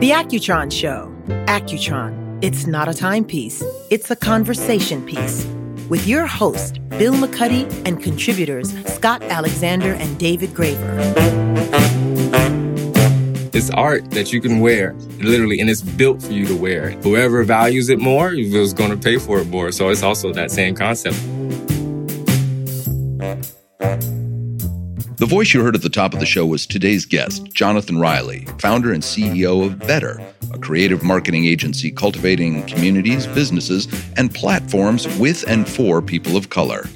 The Accutron Show. Accutron. It's not a timepiece, it's a conversation piece. With your host, Bill McCuddy, and contributors Scott Alexander and David Graver. It's art that you can wear, literally, and it's built for you to wear. Whoever values it more is going to pay for it more. So it's also that same concept. The voice you heard at the top of the show was today's guest, Jonathan Riley, founder and CEO of Better, a creative marketing agency cultivating communities, businesses, and platforms with and for people of color.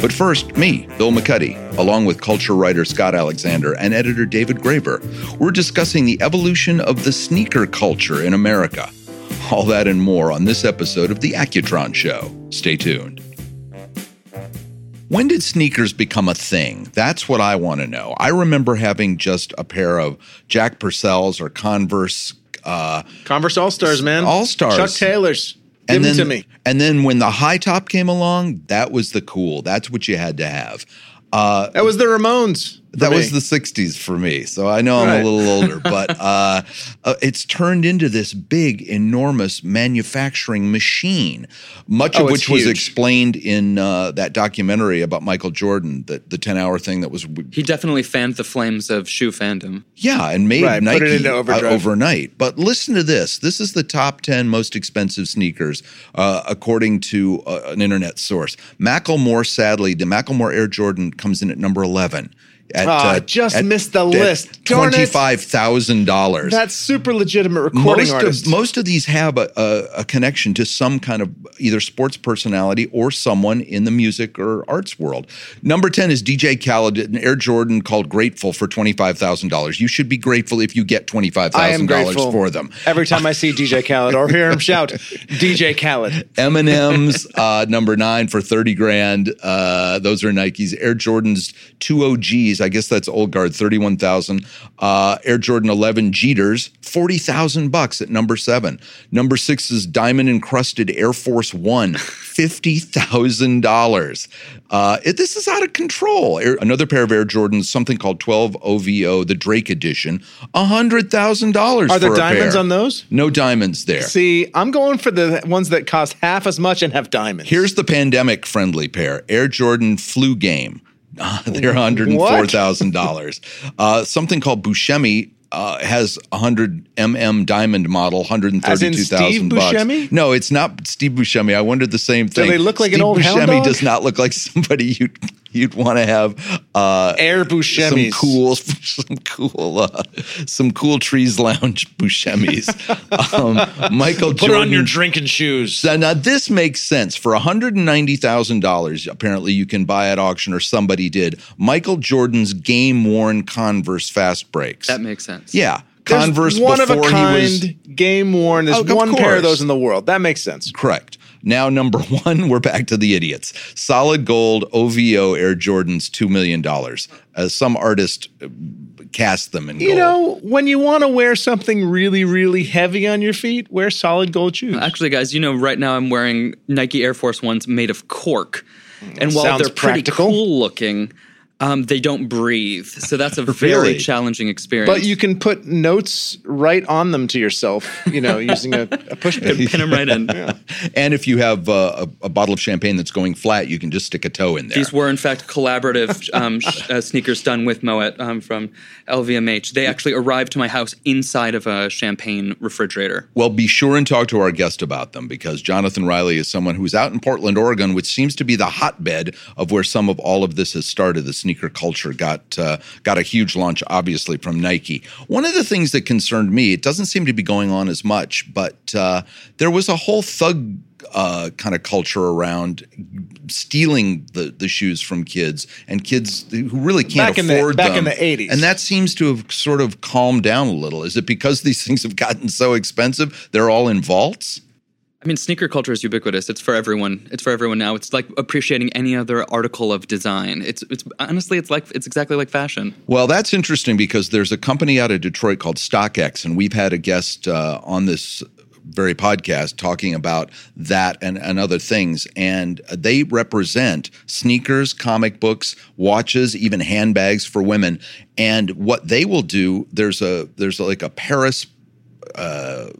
But first, me, Bill McCuddy, along with culture writer Scott Alexander and editor David Graver, we're discussing the evolution of the sneaker culture in America. All that and more on this episode of The Accutron Show. Stay tuned. When did sneakers become a thing? That's what I want to know. I remember having just a pair of Jack Purcell's or Converse. Uh, Converse All Stars, man. All Stars. Chuck Taylors. Give and them then, to me. And then when the high top came along, that was the cool. That's what you had to have. Uh, That was the Ramones. For that me. was the 60s for me. So I know I'm Right. a little older, but uh, uh, it's turned into this big, enormous manufacturing machine, much Oh, of which was explained in uh, that documentary about Michael Jordan, the, the 10 hour thing that was. He definitely fanned the flames of shoe fandom. Yeah, and made Right, put Nike it into uh, overnight. But listen to this. This is the top 10 most expensive sneakers, uh, according to uh, an internet source. Macklemore, sadly, the Macklemore Air Jordan comes in at number 11. At, Ah, just missed the at list. $25,000. That's super legitimate recording most artist. of most of these have a, a, a connection to some kind of either sports personality or someone in the music or arts world. Number ten is DJ Khaled, an Air Jordan called "Grateful" for twenty five thousand dollars. You should be grateful if you get twenty five thousand dollars for them. Every time I see DJ Khaled or hear him shout, DJ Khaled. M&M's uh, number nine for 30 grand. Uh, those are Nikes. Air Jordans two OGs. I guess that's old guard, 31,000. Uh, Air Jordan 11 Jeters, 40,000 bucks at number seven. Number six is diamond encrusted Air Force One, $50,000. Uh, it- this is out of control. Air, another pair of Air Jordans, something called 12 OVO, the Drake edition, $100,000 Are there diamonds pair. on those? No diamonds there. See, I'm going for the ones that cost half as much and have diamonds. Here's the pandemic friendly pair Air Jordan Flu Game. Uh, they're $104,000. Uh, something called Buscemi uh, has a 100 mm diamond model, 132,000 Steve bucks. Buscemi? No, it's not Steve Buscemi. I wondered the same thing. they look like an Steve old hound Buscemi dog? does not look like somebody you'd you'd want to have uh, Air some cool, some cool, uh, some cool trees lounge Buscemi's. um, Michael Put it on your drinking shoes. now this makes sense. For $190,000, apparently you can buy at auction, or somebody did, Michael Jordan's game worn Converse fast breaks. That makes sense. yeah. There's Converse one before of a he kind, was game worn. There's Oh, of one pair of those in the world. That makes sense. correct. Now, number one, we're back to the idiots. Solid gold OVO Air Jordans, $2 million. As some artist uh, cast them in gold. You gold. know, when you want to wear something really, really heavy on your feet, wear solid gold shoes. Actually, guys, you know, right now I'm wearing Nike Air Force Ones made of cork. And while sounds they're pretty practical. cool looking, um, they don't breathe. So that's a very Really? challenging experience. but you can put notes right on them to yourself, you know, using a, a push pin. pin them right in. And if you have uh, a, a bottle of champagne that's going flat, you can just stick a toe in there. These were, in fact, collaborative um, sh- uh, sneakers done with Moet um, from LVMH. They actually arrived to my house inside of a champagne refrigerator. Well, be sure and talk to our guest about them because Jonathan Riley is someone who's out in Portland, Oregon, which seems to be the hotbed of where some of all of this has started. The sneaker culture got uh, got a huge launch, obviously from Nike. One of the things that concerned me, it doesn't seem to be going on as much, but uh, there was a whole thug uh, kind of culture around stealing the, the shoes from kids and kids who really can't Back in the- afford back them. Back in the 80s. And that seems to have sort of calmed down a little. Is it because these things have gotten so expensive? They're all in vaults? I mean, sneaker culture is ubiquitous. It's for everyone. It's for everyone now. It's like appreciating any other article of design. It's it's honestly, it's like it's exactly like fashion. Well, that's interesting because there's a company out of Detroit called StockX, and we've had a guest uh, on this very podcast talking about that and, and other things. And they represent sneakers, comic books, watches, even handbags for women. And what they will do, there's a there's like a Paris uh,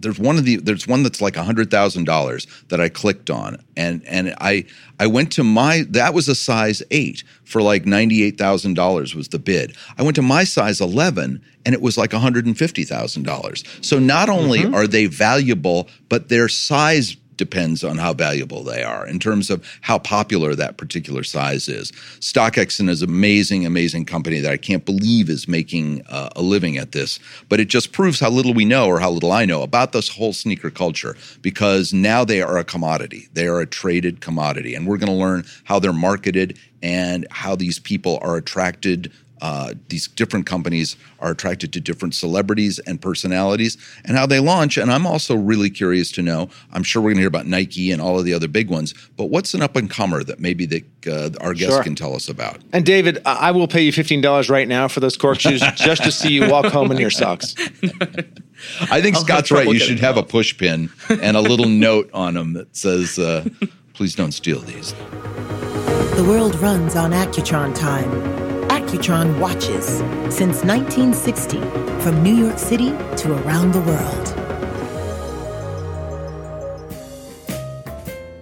there's one of the there's one that's like hundred thousand dollars that I clicked on and and I I went to my that was a size eight for like ninety eight thousand dollars was the bid. I went to my size eleven and it was like hundred and fifty thousand dollars. So not only mm-hmm. are they valuable, but their size depends on how valuable they are in terms of how popular that particular size is. StockX is an amazing, amazing company that I can't believe is making uh, a living at this, but it just proves how little we know or how little I know about this whole sneaker culture because now they are a commodity. They are a traded commodity, and we're going to learn how they're marketed and how these people are attracted uh, these different companies are attracted to different celebrities and personalities and how they launch. And I'm also really curious to know. I'm sure we're going to hear about Nike and all of the other big ones, but what's an up and comer that maybe that uh, our guest Sure. can tell us about? And David, I I will pay you fifteen dollars right now for those cork shoes just to see you walk home in your socks. I think I'll Scott's right. You should have a them push pin and a little note on them that says, uh, "Please don't steal these." The world runs on Accutron time. Accutron watches since 1960 from New York City to around the world.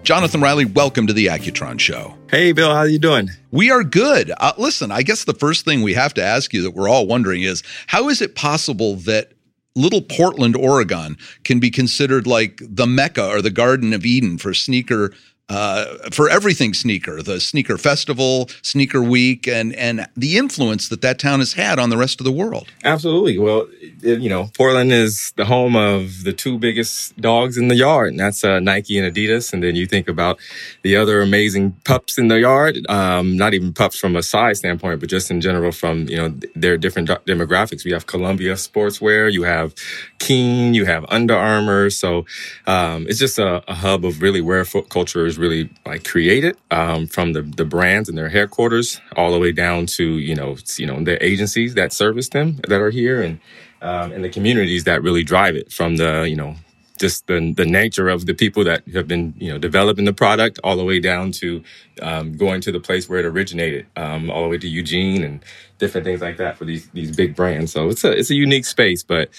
Jonathan Riley, welcome to the Accutron Show. Hey, Bill, how are you doing? We are good. Uh, listen, I guess the first thing we have to ask you that we're all wondering is how is it possible that little Portland, Oregon can be considered like the Mecca or the Garden of Eden for sneaker? Uh, for everything sneaker, the sneaker festival, sneaker week, and and the influence that that town has had on the rest of the world. Absolutely. Well, it- you know, Portland is the home of the two biggest dogs in the yard, and that's uh, Nike and Adidas. And then you think about the other amazing pups in the yard. Um, not even pups from a size standpoint, but just in general from you know their different de- demographics. We have Columbia Sportswear, you have Keen, you have Under Armour. So um, it's just a, a hub of really where foot culture is really like created um, from the the brands and their headquarters all the way down to you know you know the agencies that service them that are here and um, and the communities that really drive it from the you know just the the nature of the people that have been you know developing the product all the way down to um, going to the place where it originated um, all the way to Eugene and different things like that for these these big brands. So it's a it's a unique space but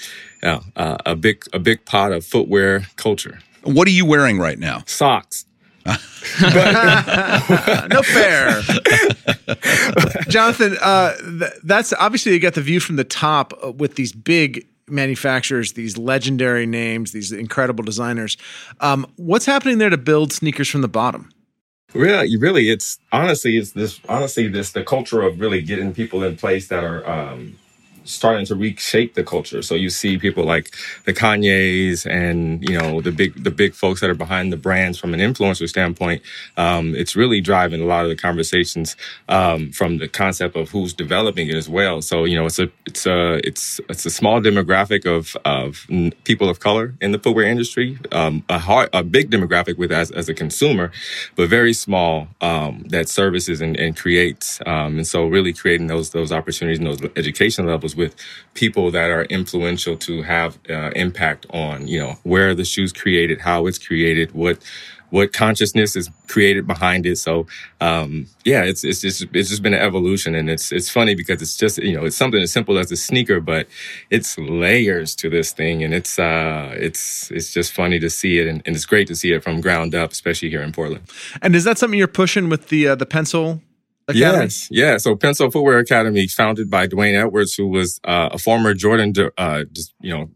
uh, uh, a big a big pot of footwear culture. What are you wearing right now? socks no fair. Jonathan, uh, th- that's obviously you got the view from the top uh, with these big manufacturers, these legendary names, these incredible designers. Um, what's happening there to build sneakers from the bottom? Really, really, it's honestly, it's this honestly this the culture of really getting people in place that are um, starting to reshape the culture. So you see people like the Kanyes and you know the big the big folks that are behind the brands from an influencer standpoint. Um, it's really driving a lot of the conversations um, from the concept of who's developing it as well. So you know it's a it's a it's it's a small demographic of of people of color in the footwear industry. Um, a hard a big demographic with as as a consumer, but very small um, that services and, and creates. Um, and so really creating those those opportunities and those education levels with people that are influential to have uh, impact on you know where the shoes created, how it's created, what what consciousness is created behind it. So um, yeah, it's it's just it's just been an evolution, and it's it's funny because it's just you know it's something as simple as a sneaker, but it's layers to this thing, and it's uh it's it's just funny to see it, and, and it's great to see it from ground up, especially here in Portland. And is that something you're pushing with the uh, the Pensole academy? Yes, yeah. So Pensole Footwear Academy, founded by D'Wayne Edwards, who was uh, a former Jordan, uh, you know,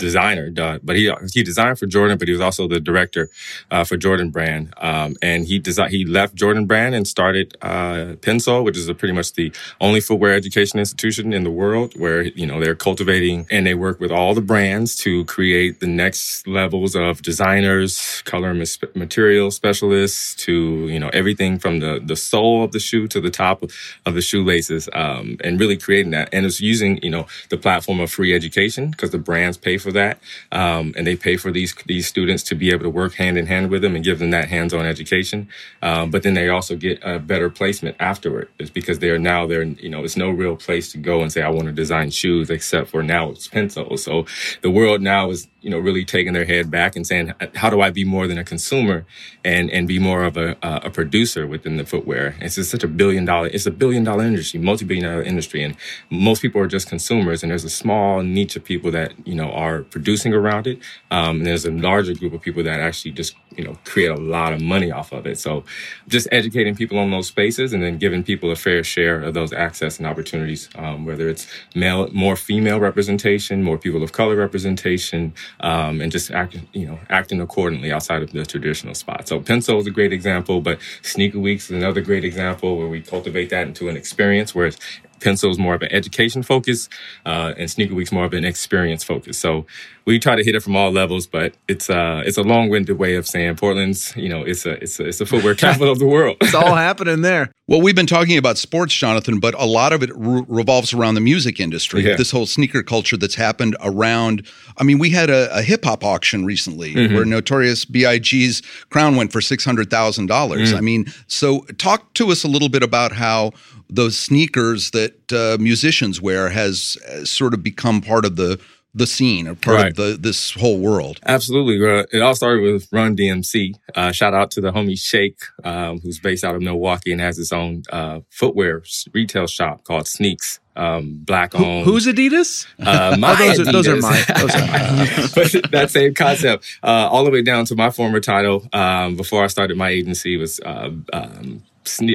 designer, but he he designed for Jordan, but he was also the director uh, for Jordan Brand. Um, and he designed he left Jordan Brand and started uh, Pensol, which is a pretty much the only footwear education institution in the world where you know they're cultivating and they work with all the brands to create the next levels of designers, color and material specialists to you know everything from the the sole of the shoe to the top of the shoelaces, um, and really creating that. And it's using you know the platform of free education because the brands pay for that, um, and they pay for these these students to be able to work hand in hand with them and give them that hands-on education. Um, but then they also get a better placement afterward. It's because they're now they're you know it's no real place to go and say I want to design shoes except for now it's Pensole's. So the world now is you know, really taking their head back and saying, how do I be more than a consumer and, and be more of a, a producer within the footwear? It's just such a billion dollar, it's a billion dollar industry, multi-billion dollar industry. And most people are just consumers. And there's a small niche of people that, you know, are producing around it. Um, and there's a larger group of people that actually just, you know, create a lot of money off of it. So just educating people on those spaces and then giving people a fair share of those access and opportunities, um, whether it's male, more female representation, more people of color representation, um, and just acting, you know, acting accordingly outside of the traditional spot. So Pensole is a great example, but Sneaker Weeks is another great example where we cultivate that into an experience where Pensole is more of an education focus, uh, and Sneaker Week's more of an experience focus. So we try to hit it from all levels, but it's uh it's a long-winded way of saying Portland's, you know, it's a it's a it's a footwear capital of the world. it's all happening there. Well, we've been talking about sports, Jonathan, but a lot of it re- revolves around the music industry. Yeah. This whole sneaker culture that's happened around. I mean, we had a, a hip hop auction recently Mm-hmm. where Notorious B.I.G.'s crown went for six hundred thousand Mm. dollars. I mean, so talk to us a little bit about how those sneakers that uh, musicians wear has uh, sort of become part of the the scene or part Right. of the this whole world. Absolutely. Uh, it all started with Run DMC. Uh, shout out to the homie Shake, um, who's based out of Milwaukee and has his own uh, footwear retail shop called Sneaks. Um, black Who- who's Adidas? Uh, my Oh, those are- those are Adidas. mine. Those are but that same concept, uh, all the way down to my former title. Um, before I started my agency, was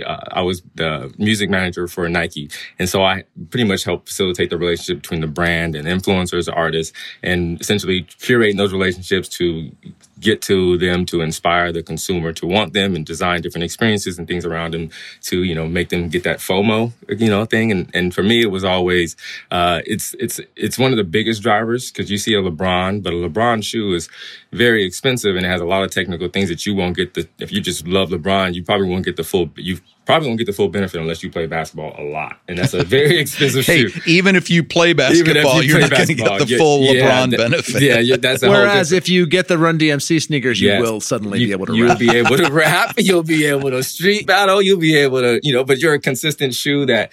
uh, I was the music manager for Nike, and so I pretty much helped facilitate the relationship between the brand and influencers, artists, and essentially curating those relationships to get to them to inspire the consumer to want them and design different experiences and things around them to you know make them get that FOMO you know thing. And and for me it was always uh, it's it's it's one of the biggest drivers because you see a LeBron but a LeBron shoe is very expensive and it has a lot of technical things that you won't get the if you just love LeBron you probably won't get the full you probably won't get the full benefit unless you play basketball a lot and that's a very expensive Hey, shoe. even if you play basketball, you you're play not going to get the yeah, full yeah, LeBron that- benefit. Yeah, yeah, that's a Whereas different- if you get the Run DMC sneakers, you Yes. will suddenly You- be able to You'll rap. be able to rap. You'll be able to street battle. You'll be able to, you know, but you're a consistent shoe that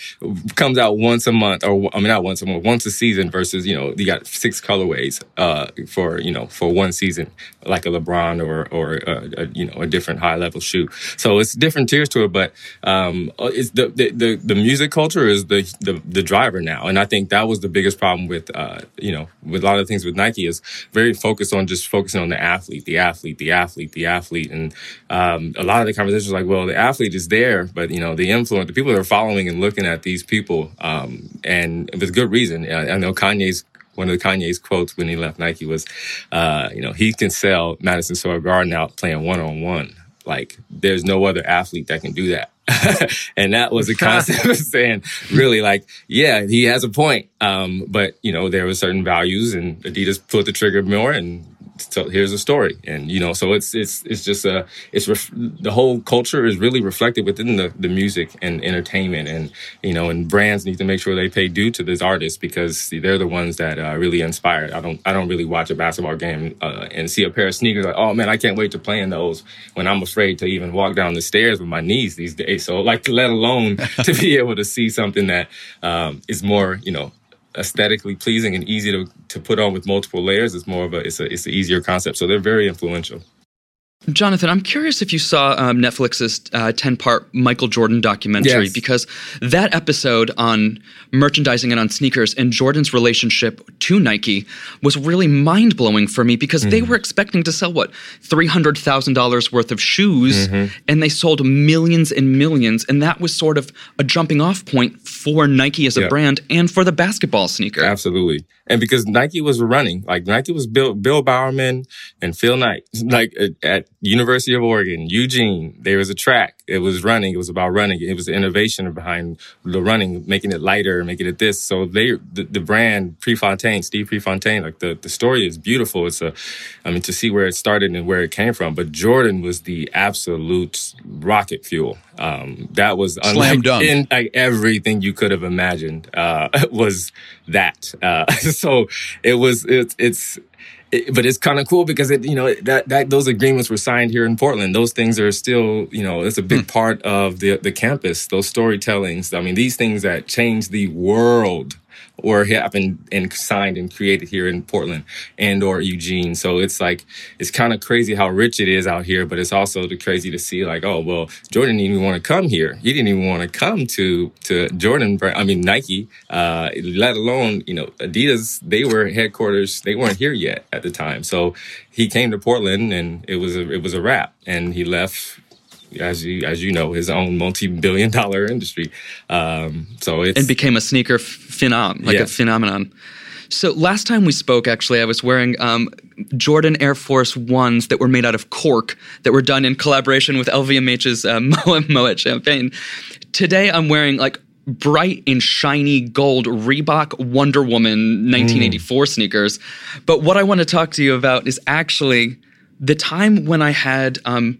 comes out once a month, or I mean, not once a month, once a season. Versus, you know, you got six colorways uh, for you know for one season, like a LeBron or or a, a, you know a different high level shoe. So it's different tiers to it, but um, it's the, the the music culture is the, the the driver now, and I think that was the biggest problem with uh, you know with a lot of things with Nike is very focused on just focusing on the athlete, the athlete, the athlete, the athlete, and um, a lot of the conversations like, well, the athlete is there, but you know the influence, the people that are following and looking at these people, um, and with good reason. I, I know Kanye's one of the Kanye's quotes when he left Nike was, uh, you know, he can sell Madison Square Garden out playing one on one. Like there's no other athlete that can do that. and that was a concept of saying, really, like, yeah, he has a point. Um, but you know, there were certain values, and Adidas put the trigger more, and so here's a story. And you know, so it's it's it's just a it's ref- the whole culture is really reflected within the the music and entertainment, and you know, and brands need to make sure they pay due to these artists because see, they're the ones that uh, really inspire. I don't I don't really watch a basketball game uh, and see a pair of sneakers like, oh man, I can't wait to play in those when I'm afraid to even walk down the stairs with my knees these days. So like, let alone to be able to see something that um, is more, you know, aesthetically pleasing and easy to, to put on with multiple layers. It's more of a it's a it's an easier concept. So they're very influential. Jonathan, I'm curious if you saw um, Netflix's uh, 10 part Michael Jordan documentary Yes. because that episode on merchandising and on sneakers and Jordan's relationship to Nike was really mind blowing for me because they mm-hmm. were expecting to sell, what, $300,000 worth of shoes mm-hmm. and they sold millions and millions. And that was sort of a jumping off point for Nike as a Yeah. brand and for the basketball sneaker. Absolutely. And because Nike was running, like Nike was Bill, Bill Bowerman and Phil Knight, like at, at University of Oregon, Eugene, there is a track. It was running. It was about running. It was the innovation behind the running, making it lighter, making it this. So they, the, the brand Prefontaine, Steve Prefontaine, like the, the story is beautiful. It's a, I mean, to see where it started and where it came from. But Jordan was the absolute rocket fuel. Um, that was Slam dunk. in like everything you could have imagined uh, was that. Uh, so it was it's it's. It, but it's kind of cool because it, you know, that, that those agreements were signed here in Portland. Those things are still, you know, it's a big part of the the campus. Those storytellings. I mean, these things that change the world or happened and signed and created here in Portland and or Eugene. So it's like it's kind of crazy how rich it is out here, but it's also the crazy to see like, oh well, Jordan didn't even want to come here. He didn't even want to come to to Jordan. I mean Nike, uh, let alone you know Adidas. They were headquarters. They weren't here yet at the time. So he came to Portland and it was a, it was a wrap. And he left as you as you know, his own multi-billion dollar industry. Um, so it's and became a sneaker phenom, like a phenomenon. So last time we spoke, actually, I was wearing um, Jordan Air Force Ones that were made out of cork that were done in collaboration with LVMH's uh, Moet Champagne. Today, I'm wearing like bright and shiny gold Reebok Wonder Woman 1984 mm. sneakers. But what I want to talk to you about is actually the time when I had um,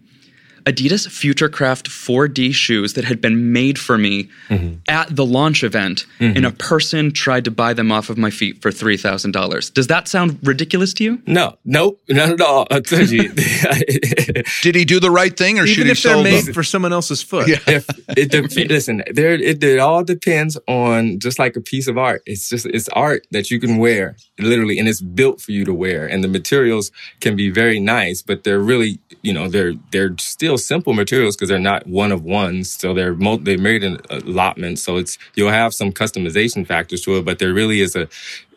Adidas Futurecraft 4D shoes that had been made for me mm-hmm. at the launch event, mm-hmm. and a person tried to buy them off of my feet for three thousand dollars. Does that sound ridiculous to you? No, nope, not at all. I told you. did he do the right thing, or Even should if he they're made them? for someone else's foot? Yeah. if it de- listen, there it, it all depends on just like a piece of art. It's just it's art that you can wear literally, and it's built for you to wear, and the materials can be very nice, but they're really you know they're they're still simple materials because they're not one of ones. So they're mo- they're made in allotments. So it's you'll have some customization factors to it, but there really is a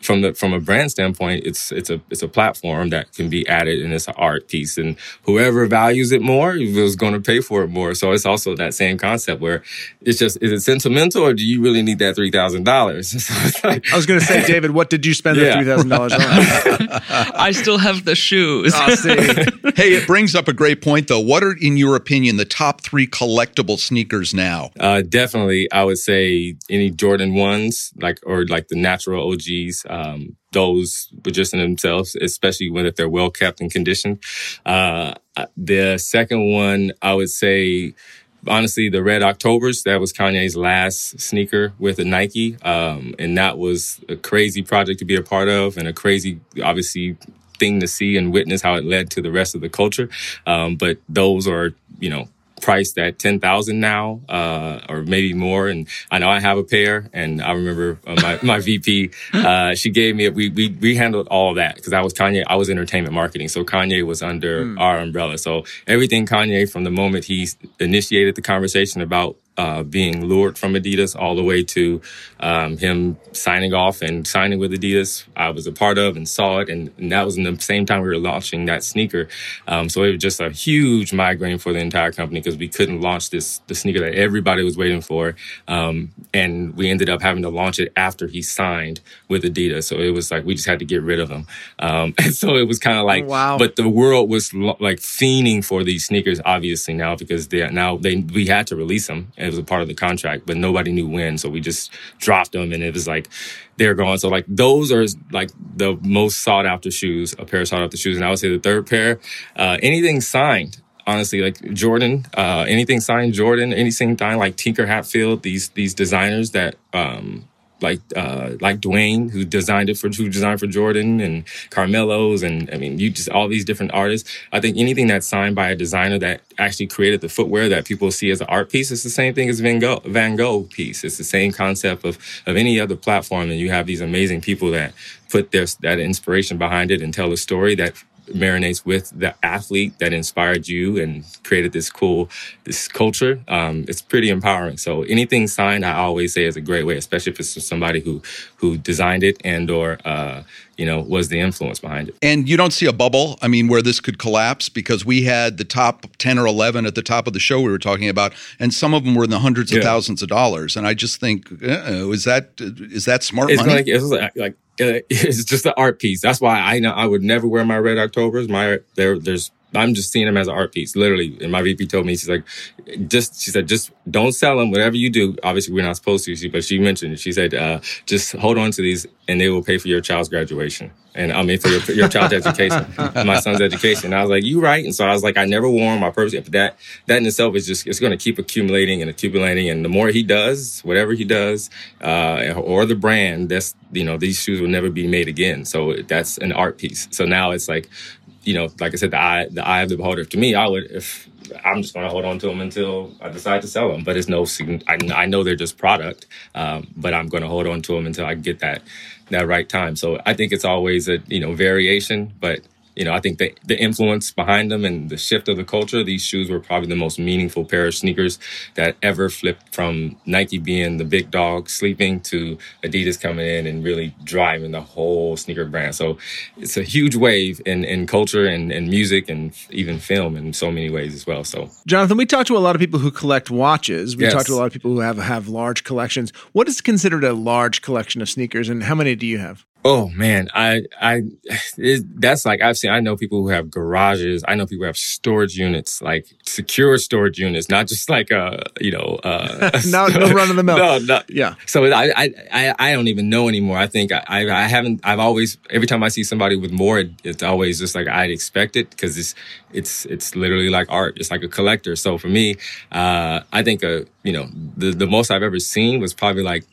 from the from a brand standpoint, it's it's a it's a platform that can be added and it's an art piece. And whoever values it more is going to pay for it more. So it's also that same concept where it's just is it sentimental or do you really need that three thousand dollars? I was going to say, David, what did you spend yeah. the three thousand dollars on? I still have the shoes. I see. hey, it brings up a great point though. What are, in your opinion, the top three collectible sneakers now? Uh, definitely, I would say any Jordan ones, like or like the natural OGs um, those just in themselves, especially when if they're well kept and conditioned. Uh, the second one, I would say, honestly, the Red Octobers. That was Kanye's last sneaker with a Nike, um, and that was a crazy project to be a part of, and a crazy, obviously, thing to see and witness how it led to the rest of the culture. Um, but those are, you know, priced at 10,000 now, uh, or maybe more. And I know I have a pair and I remember uh, my, my VP, uh, she gave me, a, we, we, we handled all that because I was Kanye, I was entertainment marketing. So Kanye was under mm. our umbrella. So everything Kanye from the moment he initiated the conversation about uh, being lured from Adidas all the way to um, him signing off and signing with Adidas. I was a part of and saw it, and, and that was in the same time we were launching that sneaker. Um, so it was just a huge migraine for the entire company because we couldn't launch this the sneaker that everybody was waiting for, um, and we ended up having to launch it after he signed with Adidas. So it was like we just had to get rid of him, um, and so it was kind of like oh, wow. But the world was lo- like fiending for these sneakers, obviously now because they now they we had to release them it was a part of the contract, but nobody knew when. So we just dropped them and it was like, they're gone. So like those are like the most sought after shoes, a pair of sought after shoes. And I would say the third pair, uh, anything signed, honestly, like Jordan, uh, anything signed Jordan, anything signed like Tinker Hatfield, these, these designers that, um, like uh, like D'Wayne, who designed it for who designed for Jordan and Carmelo's, and I mean, you just all these different artists. I think anything that's signed by a designer that actually created the footwear that people see as an art piece, it's the same thing as Van Gogh, Van Gogh piece. It's the same concept of of any other platform, and you have these amazing people that put their that inspiration behind it and tell a story that marinates with the athlete that inspired you and created this cool this culture um, it's pretty empowering. So anything signed i always say is a great way especially if it's somebody who who designed it and or uh, you know was the influence behind it. And you don't see a bubble i mean where this could collapse because we had the top 10 or 11 at the top of the show we were talking about and some of them were in the hundreds of thousands of dollars. And i just think uh, is that is that smart it's money? like, it's like, like uh, it's just an art piece. That's why I know I would never wear my red Octobers. My there, there's I'm just seeing them as an art piece, literally. And my VP told me, she's like, just, she said, just don't sell them, whatever you do. Obviously, we're not supposed to, but she mentioned, she said, uh, just hold on to these and they will pay for your child's graduation. And I mean, for your, your child's education, my son's education. And I was like, you right. And so I was like, I never wore them. My purpose, but that, that in itself is just, it's going to keep accumulating and accumulating. And the more he does, whatever he does, uh, or the brand, that's, you know, these shoes will never be made again. So that's an art piece. So now it's like, you know, like I said, the eye, the eye of the beholder. To me, I would, if I'm just going to hold on to them until I decide to sell them. But it's no, I, know they're just product, um, but I'm going to hold on to them until I get that that right time. So I think it's always a you know variation, but you know, I think the, the influence behind them and the shift of the culture, these shoes were probably the most meaningful pair of sneakers that ever flipped from Nike being the big dog sleeping to Adidas coming in and really driving the whole sneaker brand. So it's a huge wave in, in culture and, and music and even film in so many ways as well. So, Jonathan, we talked to a lot of people who collect watches. We Yes. talked to a lot of people who have, have large collections. What is considered a large collection of sneakers, and how many do you have? Oh man, I I it, that's like I've seen. I know people who have garages. I know people who have storage units, like secure storage units, not just like uh you know uh No- no run-of-the-mill. No, no. Yeah. So I I I, I don't even know anymore. I think I, I haven't. I've always every time I see somebody with more, it, it's always just like I'd expect it because it's it's it's literally like art. It's like a collector. So for me, uh, I think uh you know the the most I've ever seen was probably like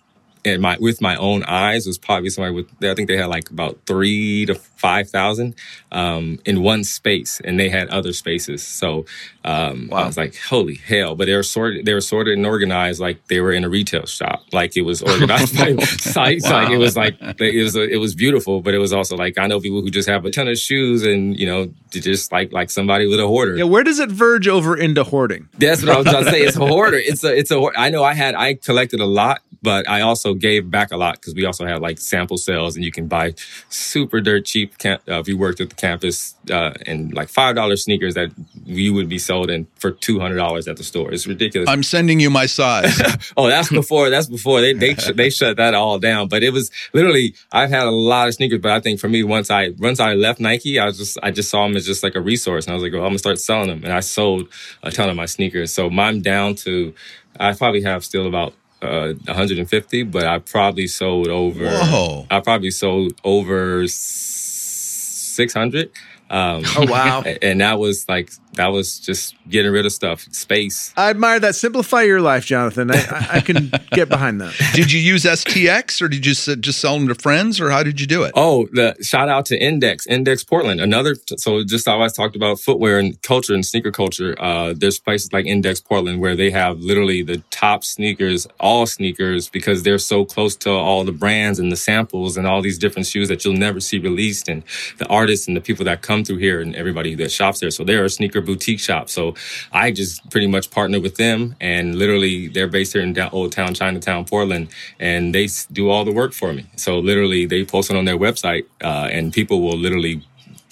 and my with my own eyes was probably somebody with I think they had like about three to five thousand um, in one space, and they had other spaces. So um, I was like, "Holy hell!" But they were sorted. They were sorted and organized like they were in a retail shop. Like it was organized by sites. Like it was like it was it was beautiful, but it was also like I know people who just have a ton of shoes and you know just like like somebody with a hoarder. Yeah, where does it verge over into hoarding? That's what I was trying to say. It's a hoarder. It's a, it's a. I know I had, I collected a lot, but I also gave back a lot because we also had like sample sales and you can buy super dirt cheap camp, uh, if you worked at the campus, uh, and like $5 sneakers that you would be sold in for $200 at the store. It's ridiculous. I'm sending you my size. Oh, that's before. That's before they they they shut that all down. But it was literally. I've had a lot of sneakers, but I think for me, once I once I left Nike, I was just I just saw them as just like a resource, and I was like, well, I'm gonna start selling them, and I sold a ton of my sneakers. So I'm down to. I probably have still about. Uh, 150, but I probably sold over. Whoa. I probably sold over 600. Um, Oh wow! and that was like that was just getting rid of stuff, space. I admire that. Simplify your life, Jonathan. I, I, I can get behind that. did you use StockX or did you s- just sell them to friends or how did you do it? Oh, the shout out to Index, Index Portland. Another, so just how I talked about footwear and culture and sneaker culture. Uh, there's places like Index Portland where they have literally the top sneakers, all sneakers, because they're so close to all the brands and the samples and all these different shoes that you'll never see released, and the artists and the people that come through here and everybody that shops there. So they're a sneaker boutique shop. So I just pretty much partner with them, and literally they're based here in Old Town, Chinatown, Portland, and they do all the work for me. So literally they post it on their website, uh, and people will literally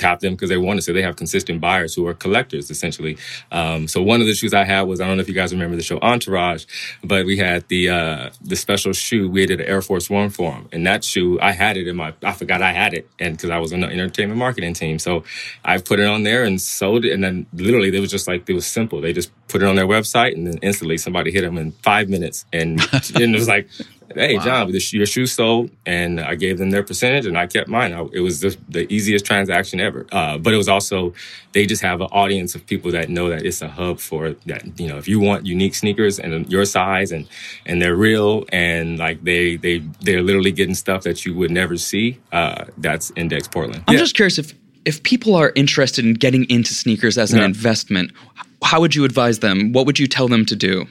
tap them because they want to. So they have consistent buyers who are collectors essentially. Um, so one of the shoes I had was I don't know if you guys remember the show Entourage, but we had the uh, the special shoe we did an Air Force One for him, and that shoe I had it in my I forgot I had it, and because I was on the entertainment marketing team, so I put it on there and sold it, and then literally it was just like it was simple. They just put it on their website, and then instantly somebody hit them in five minutes, and, and it was like. Hey, John, the, your shoe sold, and I gave them their percentage, and I kept mine. I, it was the, the easiest transaction ever. Uh, but it was also they just have an audience of people that know that it's a hub for that. You know, if you want unique sneakers and your size, and and they're real, and like they they they're literally getting stuff that you would never see. Uh, that's Index Portland. I'm Yeah. just curious if if people are interested in getting into sneakers as an Yeah. investment, how would you advise them? What would you tell them to do?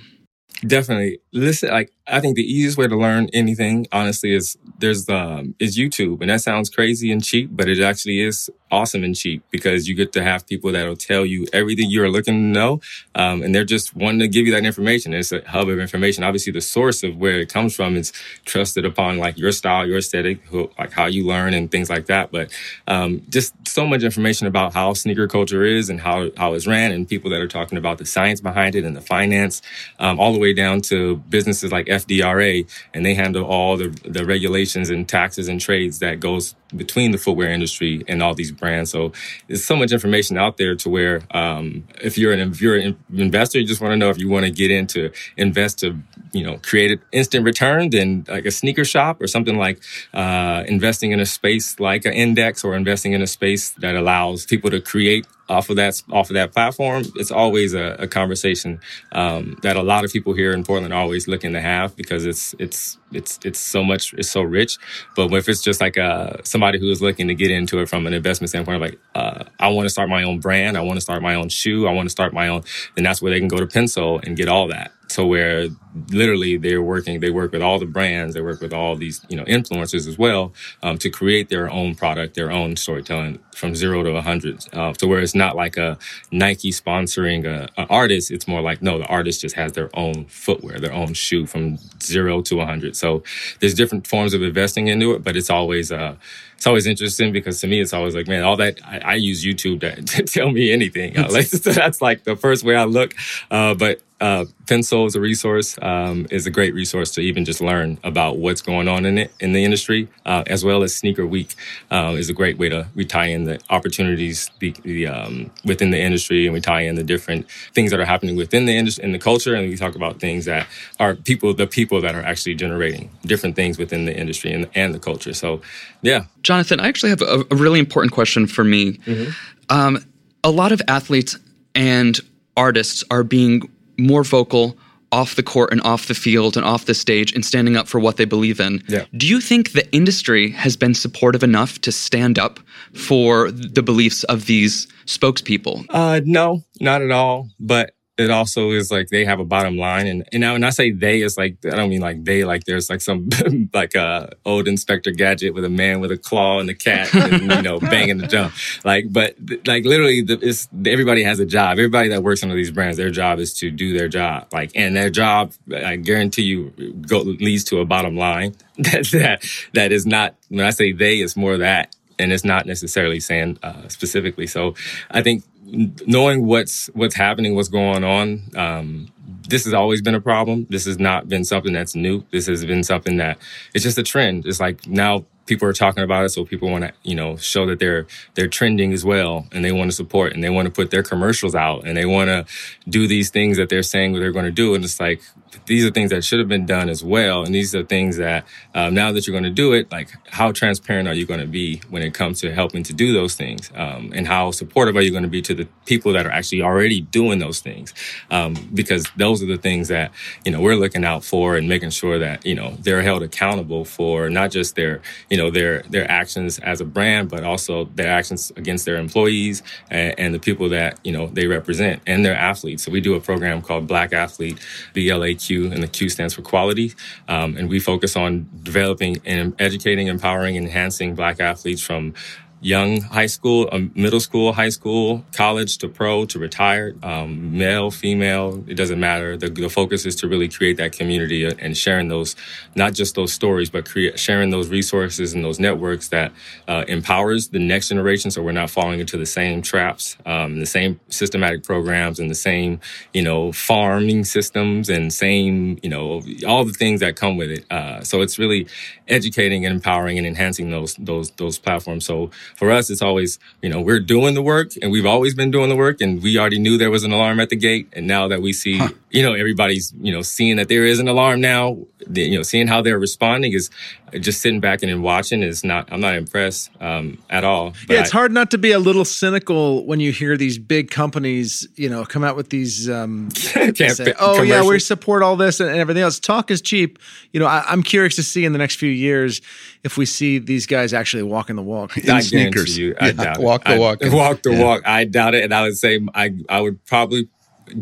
Definitely. Listen, like I think the easiest way to learn anything, honestly, is there's um is YouTube. And that sounds crazy and cheap, but it actually is awesome and cheap because you get to have people that'll tell you everything you're looking to know. Um, and they're just wanting to give you that information. It's a hub of information. Obviously the source of where it comes from is trusted upon like your style, your aesthetic, who, like how you learn and things like that. But um, just so much information about how sneaker culture is and how, how it's ran and people that are talking about the science behind it and the finance, um, all the way down to businesses like FDRA, and they handle all the, the regulations and taxes and trades that goes between the footwear industry and all these brands. So there's so much information out there to where um, if you're an if you're an investor, you just want to know if you want to get into invest to you know create an instant return, then like a sneaker shop or something like uh, investing in a space like an index or investing in a space that allows people to create off of that off of that platform, it's always a, a conversation um, that a lot of people here in Portland are always looking to have because it's it's it's it's so much it's so rich. But if it's just like uh, somebody who is looking to get into it from an investment standpoint, like uh, I want to start my own brand, I want to start my own shoe, I want to start my own, then that's where they can go to Pensole and get all that. So where literally they're working, they work with all the brands, they work with all these you know influencers as well um, to create their own product, their own storytelling from zero to a hundred. Uh, to where it's not like a Nike sponsoring a, a artist, it's more like no, the artist just has their own footwear, their own shoe from zero to a hundred. So there's different forms of investing into it, but it's always uh, it's always interesting because to me it's always like man, all that I, I use YouTube to, to, tell me anything. Like, so that's like the first way I look. Uh, but uh, Pensole is a resource, um, is a great resource to even just learn about what's going on in it in the industry, uh, as well as Sneaker Week uh, is a great way to we tie in the opportunities the, the um, within the industry, and we tie in the different things that are happening within the industry in the culture, and we talk about things that are people, the people that are actually generating different things within the industry and, and the culture. So, yeah, Jonathan, I actually have a, a really important question for me. Mm-hmm. Um, a lot of athletes and artists are being more vocal off the court and off the field and off the stage and standing up for what they believe in. Yeah. Do you think the industry has been supportive enough to stand up for the beliefs of these spokespeople? Uh, no, not at all. But it also is like they have a bottom line and, and now when I say they it's like I don't mean like they like there's like some like a old Inspector Gadget with a man with a claw and a cat and, you know banging the drum. Like but like literally the, it's everybody has a job. Everybody that works under these brands their job is to do their job. Like and their job I guarantee you go, leads to a bottom line. That that that is not when I say they it's more that and it's not necessarily saying uh, specifically. So I think knowing what's what's happening, what's going on. Um, this has always been a problem. This has not been something that's new. This has been something that it's just a trend. It's like now people are talking about it, so people want to, you know, show that they're they're trending as well, and they want to support, and they want to put their commercials out, and they want to do these things that they're saying they're going to do, and it's like these are things that should have been done as well, and these are things that um, now that you're going to do it, like how transparent are you going to be when it comes to helping to do those things, um, and how supportive are you going to be to the people that are actually already doing those things, um, because those are the things that you know we're looking out for and making sure that you know they're held accountable for not just their you know know their their actions as a brand, but also their actions against their employees and, and, the people that you know they represent and their athletes. So we do a program called Black Athlete, BLAQ, and the Q stands for quality, um, and we focus on developing and educating, empowering, enhancing Black athletes from young high school, um, middle school, high school, college to pro to retired, um, male, female, it doesn't matter. The, the, focus is to really create that community and sharing those, not just those stories, but create, sharing those resources and those networks that uh, empowers the next generation so we're not falling into the same traps, um, the same systematic programs and the same, you know, farming systems and same, you know, all the things that come with it. Uh, so it's really educating and empowering and enhancing those, those, those platforms. So for us, it's always, you know, we're doing the work and we've always been doing the work and we already knew there was an alarm at the gate. And now that we see, huh. you know, everybody's, you know, seeing that there is an alarm now, the, you know, seeing how they're responding is just sitting back and watching is not, I'm not impressed um, at all. Yeah, it's I, hard not to be a little cynical when you hear these big companies, you know, come out with these, um, say, oh yeah, we support all this and, and, everything else. Talk is cheap. You know, I, I'm curious to see in the next few years if we see these guys actually walking the walk in sneakers. You, I yeah, walk the walk. I, walk the yeah. walk. I doubt it, and I would say I I would probably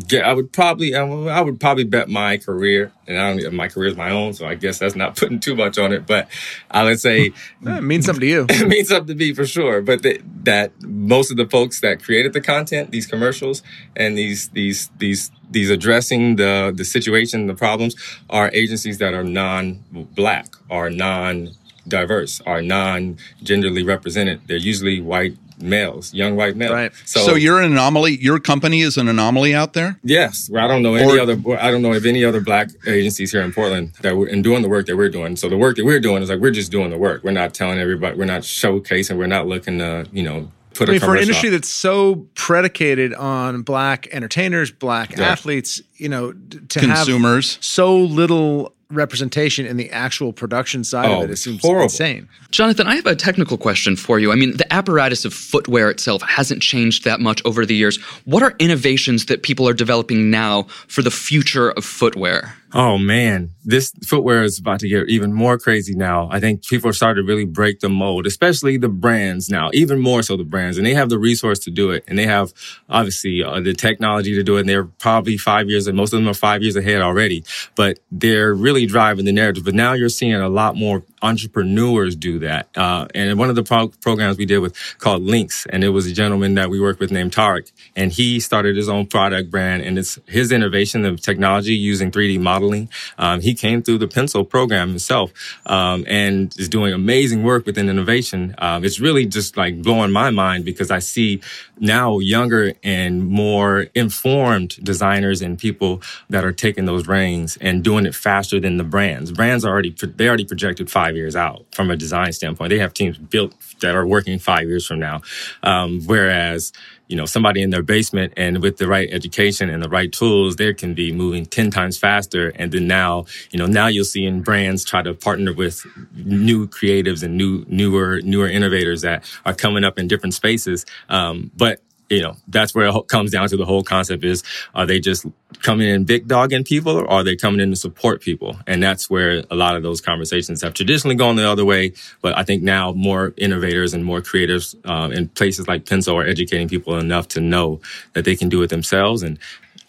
get. I would probably I would probably bet my career, and I don't. My career is my own, so I guess that's not putting too much on it. But I would say it means something to you. it means something to me for sure. But the, that most of the folks that created the content, these commercials, and these these these these addressing the the situation, the problems, are agencies that are non-black, are non diverse, are non-genderly represented. They're usually white males, young white males. Right. So, so you're an anomaly. Your company is an anomaly out there. Yes. Well, I don't know any or, other. I don't know of any other black agencies here in Portland that we're and doing the work that we're doing. So the work that we're doing is like we're just doing the work. We're not telling everybody. We're not showcasing. We're not looking to you know put I mean, for an industry that's so predicated on black entertainers, black yeah. athletes, you know, to consumers have so little representation in the actual production side oh, of it. It seems horrible. insane. Jonathan, I have a technical question for you. I mean, the apparatus of footwear itself hasn't changed that much over the years. What are innovations that people are developing now for the future of footwear? Oh man, this footwear is about to get even more crazy now. I think people are starting to really break the mold, especially the brands now, even more so the brands, and they have the resource to do it, and they have obviously uh, the technology to do it. And they're probably five years, and most of them are five years ahead already. But they're really driving the narrative. But now you're seeing a lot more entrepreneurs do that. Uh, and one of the pro- programs we did with called Links, and it was a gentleman that we worked with named Tarek, and he started his own product brand, and it's his innovation of technology using 3D modeling. Um, he came through the Pensole program himself, um, and is doing amazing work within innovation. Uh, it's really just like blowing my mind because I see now younger and more informed designers and people that are taking those reins and doing it faster than the brands. Brands are already they already projected five years out from a design standpoint. They have teams built that are working five years from now, um, whereas you know somebody in their basement and with the right education and the right tools, they can be moving ten times faster. And then now, you know, now you'll see in brands try to partner with new creatives and new newer newer innovators that are coming up in different spaces. Um, but you know, that's where it comes down to the whole concept is, are they just coming in big dogging people or are they coming in to support people? And that's where a lot of those conversations have traditionally gone the other way. But I think now more innovators and more creatives um, in places like Pensole are educating people enough to know that they can do it themselves. And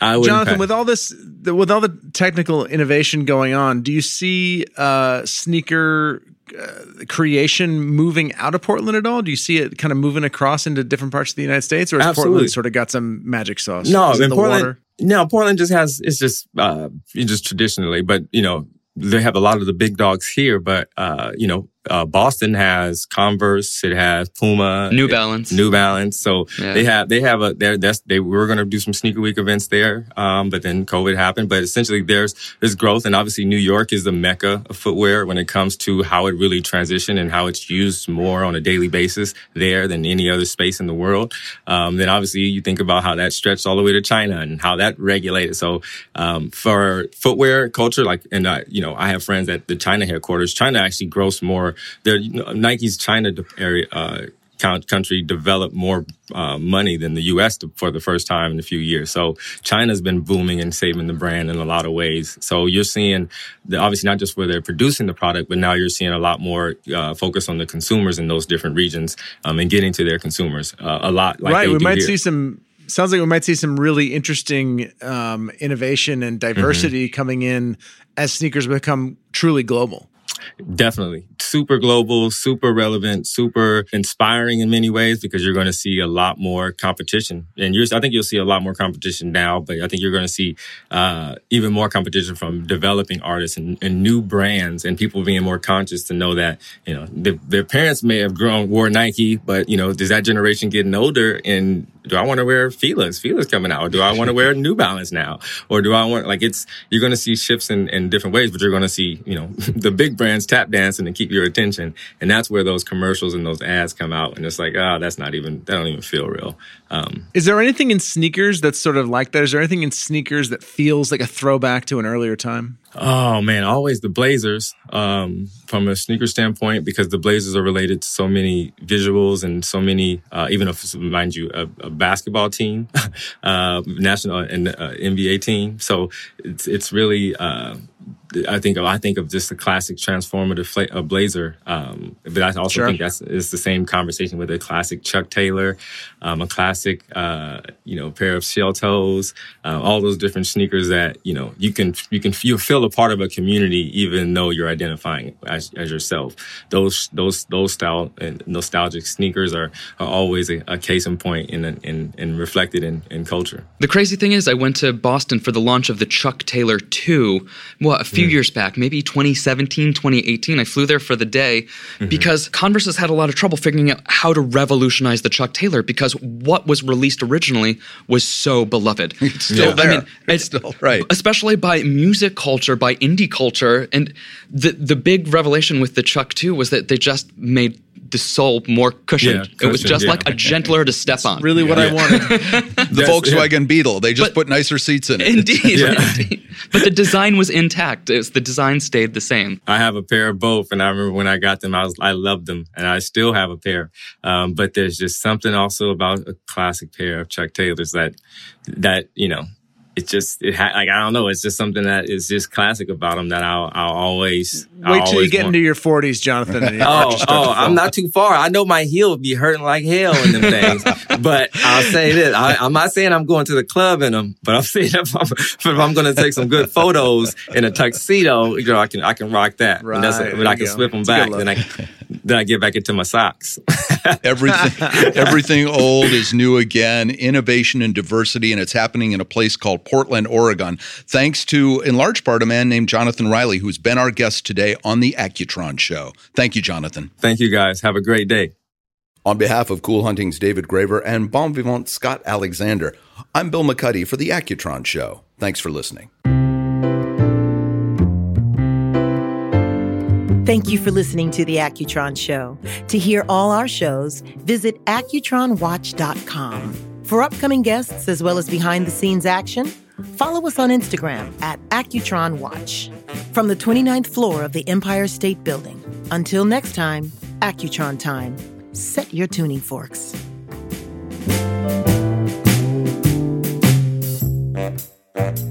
I would Jonathan, with all this, with all the technical innovation going on, do you see uh, sneaker uh, creation moving out of Portland at all? Do you see it kind of moving across into different parts of the United States, or has Absolutely. Portland sort of got some magic sauce? No, in Portland, water? no, Portland just has it's just uh, just traditionally, but you know they have a lot of the big dogs here, but uh, you know uh, Boston has Converse, it has Puma, New Balance, New Balance. So yeah. they have they have a. That's they were going to do some sneaker week events there, um, but then COVID happened. But essentially, there's there's growth, and obviously New York is the mecca of footwear when it comes to how it really transitioned and how it's used more on a daily basis there than any other space in the world. Um, then obviously you think about how that stretched all the way to China and how that regulated. So um, for footwear culture, like and I, you know I have friends at the China headquarters. China actually grows more their Nike's China area uh, country developed more uh, money than the U.S. for the first time in a few years. So China's been booming and saving the brand in a lot of ways. So you're seeing, the, obviously not just where they're producing the product, but now you're seeing a lot more uh, focus on the consumers in those different regions um, and getting to their consumers uh, a lot. Like right, we might here. see some. Sounds like we might see some really interesting um, innovation and diversity mm-hmm. coming in as sneakers become truly global. Definitely. Super global, super relevant, super inspiring in many ways because you're going to see a lot more competition. And I think you'll see a lot more competition now, but I think you're going to see uh, even more competition from developing artists and, and, new brands and people being more conscious to know that, you know, the, their parents may have grown, wore Nike, but, you know, does that generation getting older and do I want to wear Fila's? Fila's coming out. Or do I want to wear New Balance now? Or do I want, like, it's, you're going to see shifts in, in different ways, but you're going to see, you know, the big brands tap dancing and keep your attention. And that's where those commercials and those ads come out. And it's like, oh, that's not even, that don't even feel real. Um, Is there anything in sneakers that's sort of like that? Is there anything in sneakers that feels like a throwback to an earlier time? Oh man, always the Blazers um, from a sneaker standpoint because the Blazers are related to so many visuals and so many, uh, even if mind you, a, a basketball team, uh, national and uh, NBA team. So it's it's really uh, I think I think of just a classic transformative fla- blazer, um, but I also sure. think that's it's the same conversation with a classic Chuck Taylor, um, a classic uh, you know pair of shell toes, uh, all those different sneakers that you know you can you can you feel a part of a community even though you're identifying as, as yourself. Those those those style and nostalgic sneakers are, are always a, a case in point and in, in, reflected in, in culture. The crazy thing is, I went to Boston for the launch of the Chuck Taylor Two. Well, a few mm. years back, maybe 2017, 2018. I flew there for the day mm-hmm. because Converse has had a lot of trouble figuring out how to revolutionize the Chuck Taylor because what was released originally was so beloved. It's still yeah. there. I mean, it's, still right. Especially by music culture, by indie culture. And the the big revelation with the Chuck 2 was that they just made the sole more cushioned. Yeah, it was just yeah. like a gentler to step on. Really, what I wanted. the Volkswagen Beetle. They just but, put nicer seats in it. Indeed, indeed. But the design was intact. Was, the design stayed the same. I have a pair of both, and I remember when I got them, I was I loved them, and I still have a pair. Um, but there's just something also about a classic pair of Chuck Taylors that that you know it's just it ha- like I don't know. It's just something that is just classic about him that I'll I'll always wait I'll till always you get want. into your forties, Jonathan. oh, oh, I'm not too far. I know my heel would be hurting like hell in them things, but I'll say this: I, am not saying I'm going to the club in them, but I'm saying if I'm, if I'm going to take some good photos in a tuxedo, you know, I can I can rock that. Right, and when I can go. slip them back, then I then I get back into my socks. everything everything old is new again. Innovation and diversity, and it's happening in a place called Portland, Oregon, thanks to, in large part, a man named Jonathan Riley, who's been our guest today on the Accutron Show. Thank you, Jonathan. Thank you, guys. Have a great day. On behalf of Cool Hunting's David Graver and Bon Vivant Scott Alexander, I'm Bill McCuddy for the Accutron Show. Thanks for listening. Thank you for listening to The Accutron Show. To hear all our shows, visit AccutronWatch.com. For upcoming guests as well as behind the scenes action, follow us on Instagram at AccutronWatch. From the 29th floor of the Empire State Building, until next time, Accutron time. Set your tuning forks. Thank you.